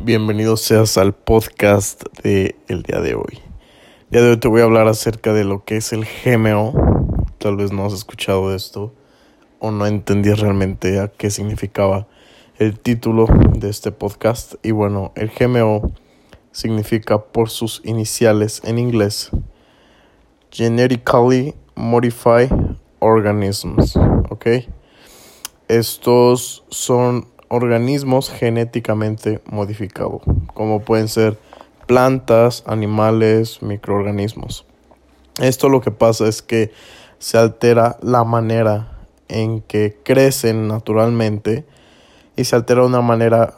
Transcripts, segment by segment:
Bienvenido seas al podcast de el día de hoy. El día de hoy te voy a hablar acerca de lo que es el GMO. Tal vez no has escuchado esto o no entendías realmente a qué significaba el título de este podcast. Y bueno, el GMO significa por sus iniciales en inglés Genetically Modified Organisms. ¿Ok? Estos son organismos genéticamente modificados, como pueden ser plantas, animales, microorganismos. Esto lo que pasa es que se altera la manera en que crecen naturalmente y se altera de una manera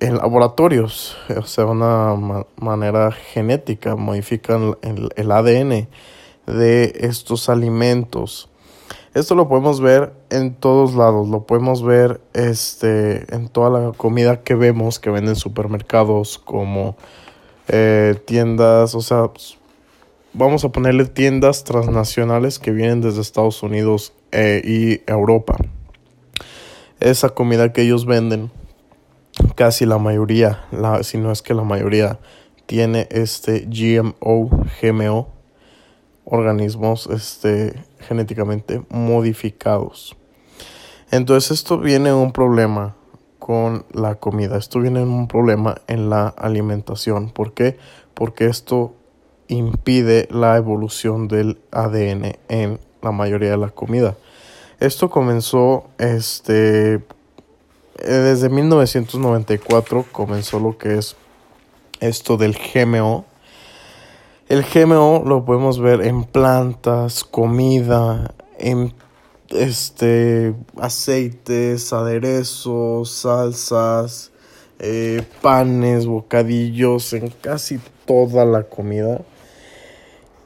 en laboratorios, o sea, una manera genética, modifican el, el ADN de estos alimentos esto lo podemos ver en todos lados, lo podemos ver este, en toda la comida que vemos que venden supermercados como eh, tiendas, o sea, vamos a ponerle tiendas transnacionales que vienen desde Estados Unidos eh, y Europa. Esa comida que ellos venden, casi la mayoría, la, si no es que la mayoría, tiene este GMO, GMO, organismos este, genéticamente modificados. Entonces esto viene un problema con la comida, esto viene un problema en la alimentación. ¿Por qué? Porque esto impide la evolución del ADN en la mayoría de la comida. Esto comenzó este desde 1994 comenzó lo que es esto del GMO el GMO lo podemos ver en plantas, comida, en este aceites, aderezos, salsas, eh, panes, bocadillos, en casi toda la comida.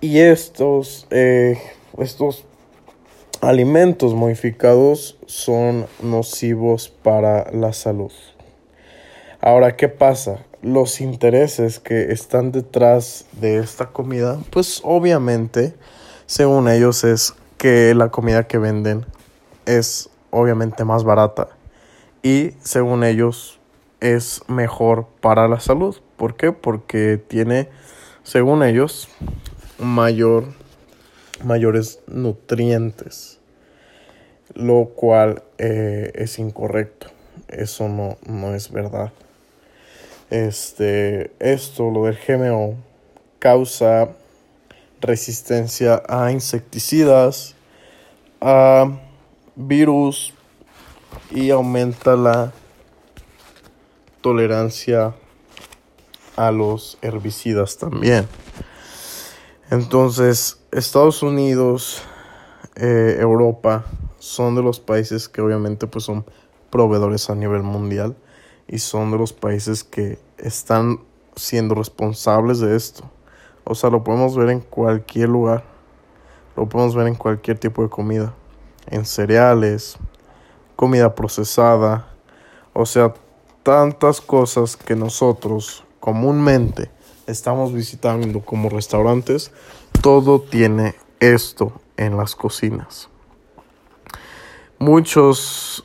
Y estos, eh, estos alimentos modificados son nocivos para la salud. Ahora, ¿qué pasa? Los intereses que están detrás de esta comida, pues obviamente, según ellos, es que la comida que venden es obviamente más barata y según ellos es mejor para la salud. ¿Por qué? Porque tiene, según ellos, mayor, mayores nutrientes, lo cual eh, es incorrecto. Eso no, no es verdad. Este, esto, lo del GMO, causa resistencia a insecticidas, a virus y aumenta la tolerancia a los herbicidas también. Entonces, Estados Unidos, eh, Europa son de los países que obviamente pues son proveedores a nivel mundial y son de los países que están siendo responsables de esto. O sea, lo podemos ver en cualquier lugar. Lo podemos ver en cualquier tipo de comida. En cereales, comida procesada. O sea, tantas cosas que nosotros comúnmente estamos visitando como restaurantes. Todo tiene esto en las cocinas. Muchos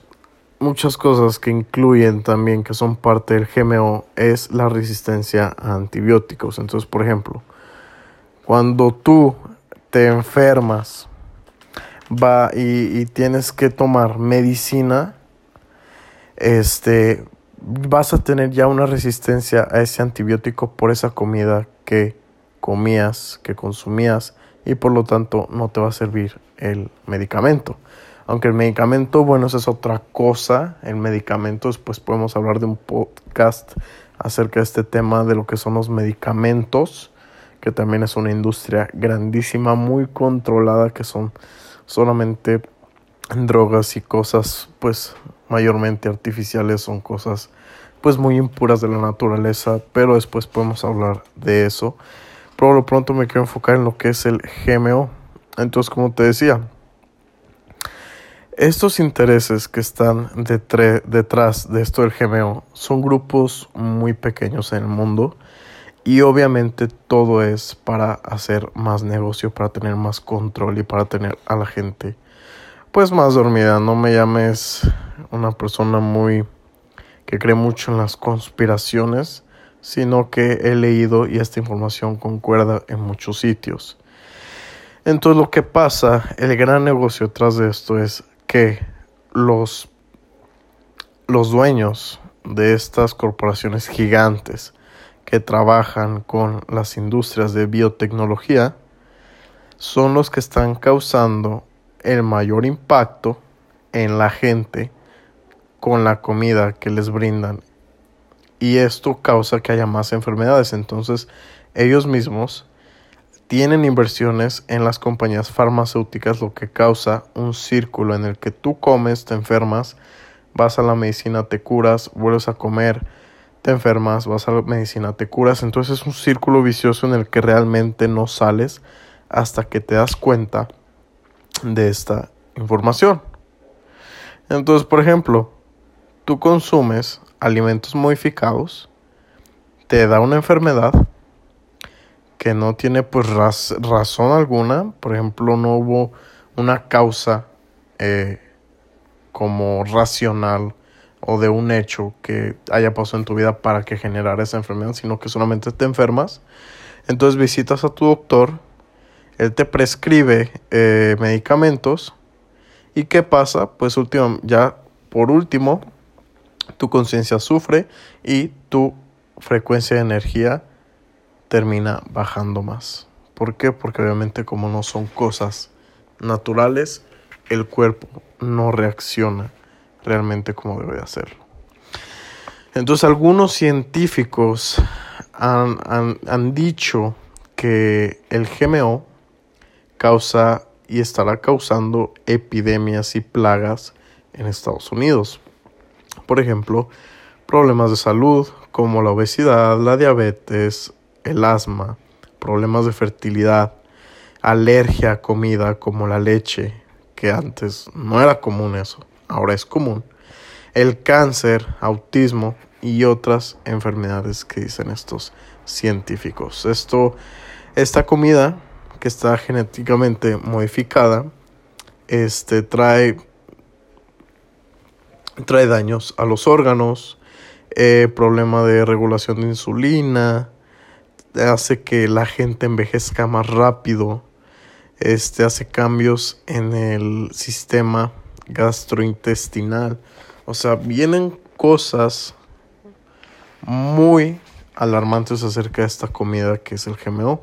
muchas cosas que incluyen también que son parte del GMO es la resistencia a antibióticos. Entonces, por ejemplo, cuando tú te enfermas va y, tienes que tomar medicina, este, vas a tener ya una resistencia a ese antibiótico por esa comida que comías, que consumías y por lo tanto no te va a servir el medicamento. Aunque el medicamento, bueno, esa es otra cosa. El medicamento, después podemos hablar de un podcast acerca de este tema de lo que son los medicamentos, que también es una industria grandísima, muy controlada, que son solamente drogas y cosas, pues mayormente artificiales, son cosas pues muy impuras de la naturaleza, pero después podemos hablar de eso. Por lo pronto me quiero enfocar en lo que es el GMO. Entonces, como te decía, estos intereses que están detrás de esto del GMO son grupos muy pequeños en el mundo y obviamente todo es para hacer más negocio, para tener más control y para tener a la gente pues más dormida. No me llames una persona muy que cree mucho en las conspiraciones, sino que he leído y esta información concuerda en muchos sitios. Entonces lo que pasa, el gran negocio detrás de esto es que los, los dueños de estas corporaciones gigantes que trabajan con las industrias de biotecnología son los que están causando el mayor impacto en la gente con la comida que les brindan. Y esto causa que haya más enfermedades. Entonces ellos mismos tienen inversiones en las compañías farmacéuticas lo que causa un círculo en el que tú comes, te enfermas, vas a la medicina, te curas, vuelves a comer, te enfermas, vas a la medicina, te curas. Entonces es un círculo vicioso en el que realmente no sales hasta que te das cuenta de esta información. Entonces, por ejemplo, tú consumes alimentos modificados, te da una enfermedad que no tiene pues razón alguna, por ejemplo, no hubo una causa eh, como racional o de un hecho que haya pasado en tu vida para que generara esa enfermedad, sino que solamente te enfermas. Entonces visitas a tu doctor, él te prescribe eh, medicamentos y ¿qué pasa? Pues último, ya por último, tu conciencia sufre y tu frecuencia de energía termina bajando más. ¿Por qué? Porque obviamente como no son cosas naturales, el cuerpo no reacciona realmente como debe hacerlo. Entonces algunos científicos han, han dicho que el GMO causa y estará causando epidemias y plagas en Estados Unidos. Por ejemplo, problemas de salud como la obesidad, la diabetes, el asma, problemas de fertilidad, alergia a comida como la leche, que antes no era común eso, ahora es común, el cáncer, autismo y otras enfermedades que dicen estos científicos. Esto, esta comida que está genéticamente modificada, este trae trae daños a los órganos, eh, problema de regulación de insulina, hace que la gente envejezca más rápido, este hace cambios en el sistema gastrointestinal. O sea, vienen cosas muy alarmantes acerca de esta comida que es el GMO,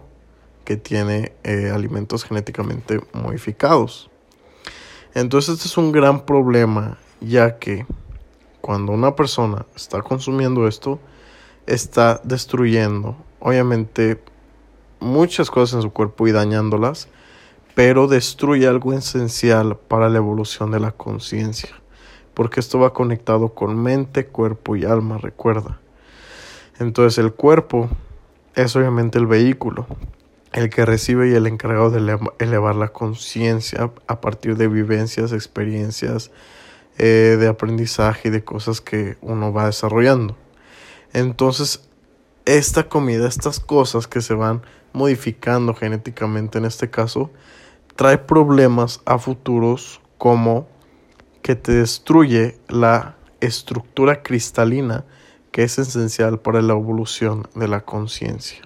que tiene eh, alimentos genéticamente modificados. Entonces este es un gran problema, ya que cuando una persona está consumiendo esto, está destruyendo, obviamente, muchas cosas en su cuerpo y dañándolas, pero destruye algo esencial para la evolución de la conciencia, porque esto va conectado con mente, cuerpo y alma, recuerda. Entonces el cuerpo es obviamente el vehículo, el que recibe y el encargado de elevar la conciencia a partir de vivencias, experiencias, eh, de aprendizaje y de cosas que uno va desarrollando. Entonces, esta comida, estas cosas que se van modificando genéticamente en este caso, trae problemas a futuros como que te destruye la estructura cristalina que es esencial para la evolución de la conciencia.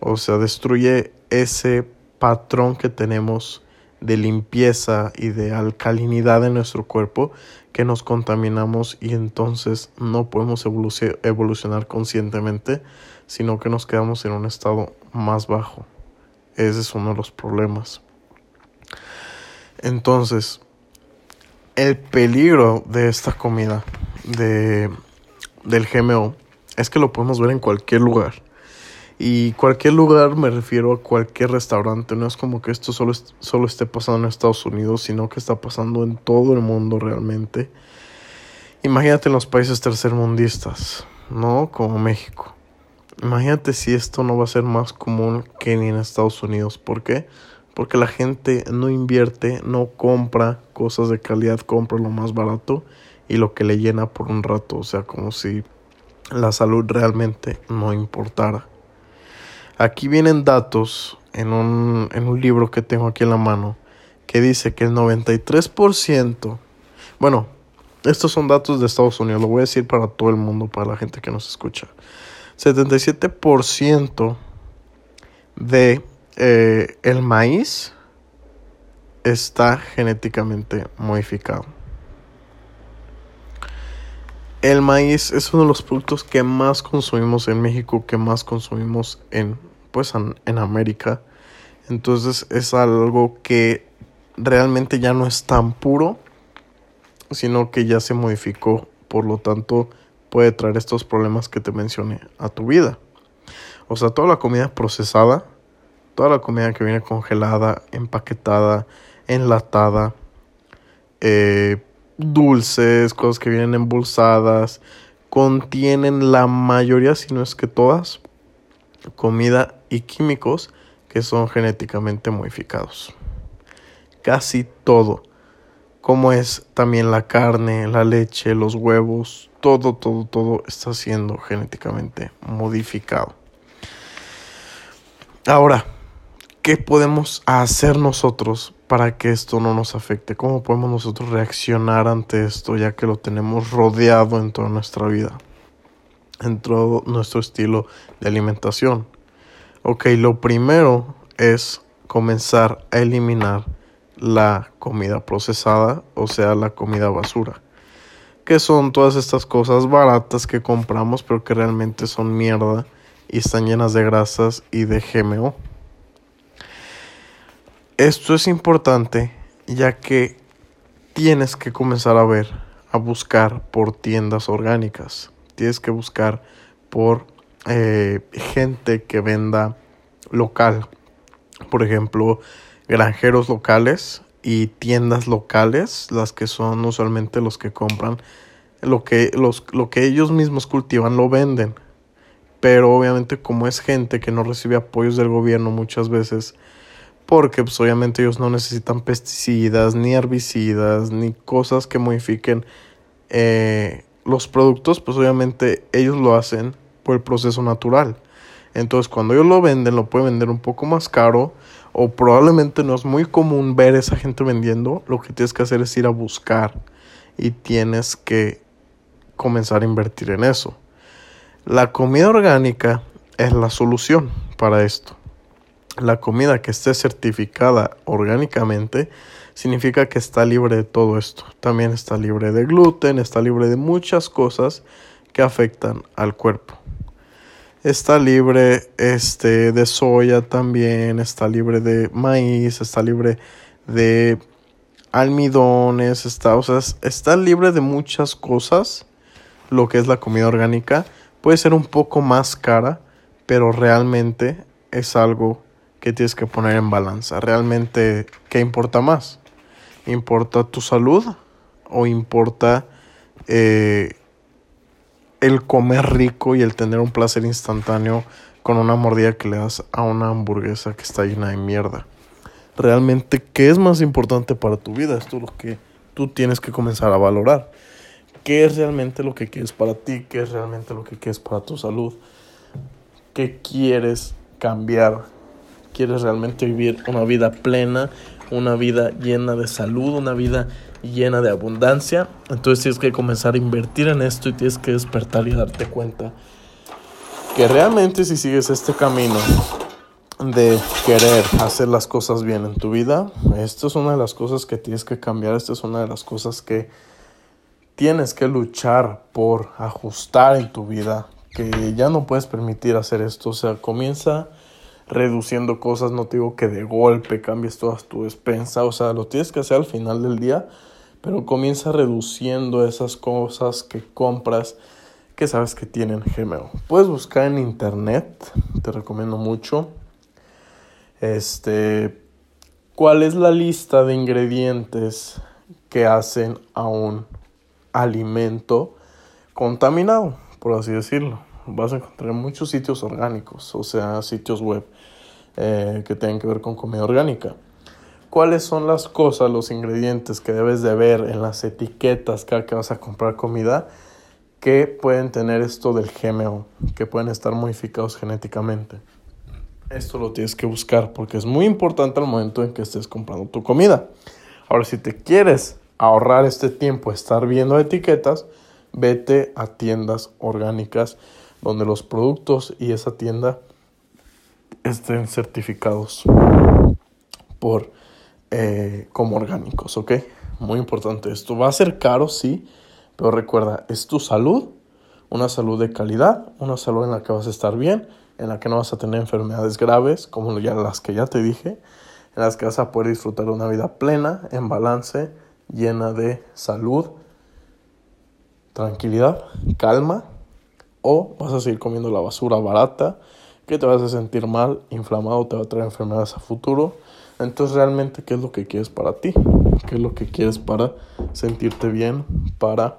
O sea, destruye ese patrón que tenemos de limpieza y de alcalinidad en nuestro cuerpo que nos contaminamos y entonces no podemos evolucionar conscientemente, sino que nos quedamos en un estado más bajo. Ese es uno de los problemas. Entonces, el peligro de esta comida de, del GMO es que lo podemos ver en cualquier lugar. Y cualquier lugar me refiero a cualquier restaurante. No es como que esto solo, solo esté pasando en Estados Unidos, sino que está pasando en todo el mundo realmente. Imagínate en los países tercermundistas, ¿no? Como México. Imagínate si esto no va a ser más común que en Estados Unidos. ¿Por qué? Porque la gente no invierte, no compra cosas de calidad, compra lo más barato y lo que le llena por un rato. O sea, como si la salud realmente no importara. Aquí vienen datos en un, en un libro que tengo aquí en la mano que dice que el 93%, bueno, estos son datos de Estados Unidos, lo voy a decir para todo el mundo, para la gente que nos escucha. 77% de eh, el maíz está genéticamente modificado. El maíz es uno de los productos que más consumimos en México, que más consumimos en pues en América. Entonces es algo que realmente ya no es tan puro, sino que ya se modificó, por lo tanto puede traer estos problemas que te mencioné a tu vida. O sea, toda la comida procesada, toda la comida que viene congelada, empaquetada, enlatada, eh, dulces, cosas que vienen embolsadas, contienen la mayoría, si no es que todas, comida y químicos que son genéticamente modificados. Casi todo, como es también la carne, la leche, los huevos, todo, todo, todo está siendo genéticamente modificado. Ahora, ¿qué podemos hacer nosotros para que esto no nos afecte? ¿Cómo podemos nosotros reaccionar ante esto ya que lo tenemos rodeado en toda nuestra vida? En todo nuestro estilo de alimentación. Ok, lo primero es comenzar a eliminar la comida procesada, o sea, la comida basura. Que son todas estas cosas baratas que compramos, pero que realmente son mierda y están llenas de grasas y de GMO. Esto es importante ya que tienes que comenzar a ver, a buscar por tiendas orgánicas. Tienes que buscar por eh, gente que venda local. Por ejemplo, granjeros locales y tiendas locales, las que son usualmente los que compran lo que, los, lo que ellos mismos cultivan lo venden. Pero obviamente como es gente que no recibe apoyos del gobierno muchas veces, porque pues obviamente ellos no necesitan pesticidas, ni herbicidas, ni cosas que modifiquen eh, los productos, pues obviamente ellos lo hacen por el proceso natural. Entonces cuando ellos lo venden, lo pueden vender un poco más caro o probablemente no es muy común ver esa gente vendiendo. Lo que tienes que hacer es ir a buscar y tienes que comenzar a invertir en eso. La comida orgánica es la solución para esto. La comida que esté certificada orgánicamente significa que está libre de todo esto. También está libre de gluten, está libre de muchas cosas que afectan al cuerpo. Está libre este, de soya también, está libre de maíz, está libre de almidones, está, o sea, está libre de muchas cosas. Lo que es la comida orgánica puede ser un poco más cara, pero realmente es algo que tienes que poner en balanza. Realmente, ¿qué importa más? ¿Importa tu salud o importa eh, el comer rico y el tener un placer instantáneo con una mordida que le das a una hamburguesa que está llena de mierda. Realmente, ¿qué es más importante para tu vida? Esto es lo que tú tienes que comenzar a valorar. ¿Qué es realmente lo que quieres para ti? ¿Qué es realmente lo que quieres para tu salud? ¿Qué quieres cambiar? ¿Quieres realmente vivir una vida plena? Una vida llena de salud, una vida llena de abundancia. Entonces tienes que comenzar a invertir en esto y tienes que despertar y darte cuenta que realmente si sigues este camino de querer hacer las cosas bien en tu vida, esto es una de las cosas que tienes que cambiar, esto es una de las cosas que tienes que luchar por ajustar en tu vida, que ya no puedes permitir hacer esto, o sea, comienza reduciendo cosas, no te digo que de golpe cambies toda tu despensa, o sea, lo tienes que hacer al final del día, pero comienza reduciendo esas cosas que compras que sabes que tienen GMO. Puedes buscar en internet, te recomiendo mucho. Este, ¿cuál es la lista de ingredientes que hacen a un alimento contaminado, por así decirlo? Vas a encontrar muchos sitios orgánicos, o sea, sitios web eh, que tengan que ver con comida orgánica cuáles son las cosas, los ingredientes que debes de ver en las etiquetas cada que vas a comprar comida que pueden tener esto del GMO, que pueden estar modificados genéticamente. Esto lo tienes que buscar porque es muy importante al momento en que estés comprando tu comida. Ahora, si te quieres ahorrar este tiempo, estar viendo etiquetas, vete a tiendas orgánicas donde los productos y esa tienda estén certificados por eh, como orgánicos, ¿ok? Muy importante esto. Va a ser caro, sí, pero recuerda, es tu salud, una salud de calidad, una salud en la que vas a estar bien, en la que no vas a tener enfermedades graves, como ya las que ya te dije, en las que vas a poder disfrutar de una vida plena, en balance, llena de salud, tranquilidad, calma, o vas a seguir comiendo la basura barata, que te vas a sentir mal, inflamado, te va a traer enfermedades a futuro. Entonces realmente, ¿qué es lo que quieres para ti? ¿Qué es lo que quieres para sentirte bien, para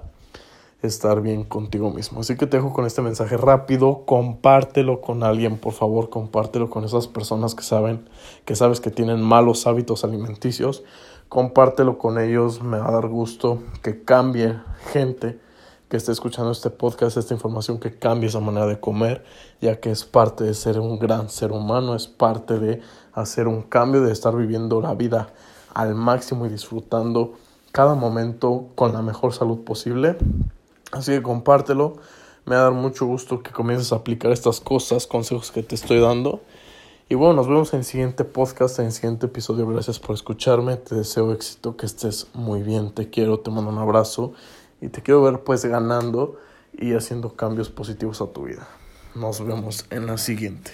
estar bien contigo mismo. Así que te dejo con este mensaje rápido, compártelo con alguien, por favor, compártelo con esas personas que saben, que sabes que tienen malos hábitos alimenticios, compártelo con ellos, me va a dar gusto que cambie gente que esté escuchando este podcast, esta información, que cambie esa manera de comer, ya que es parte de ser un gran ser humano, es parte de hacer un cambio, de estar viviendo la vida al máximo y disfrutando cada momento con la mejor salud posible. Así que compártelo. Me va a dar mucho gusto que comiences a aplicar estas cosas, consejos que te estoy dando. Y bueno, nos vemos en el siguiente podcast, en el siguiente episodio. Gracias por escucharme. Te deseo éxito, que estés muy bien. Te quiero, te mando un abrazo. Y te quiero ver pues ganando y haciendo cambios positivos a tu vida. Nos vemos en la siguiente.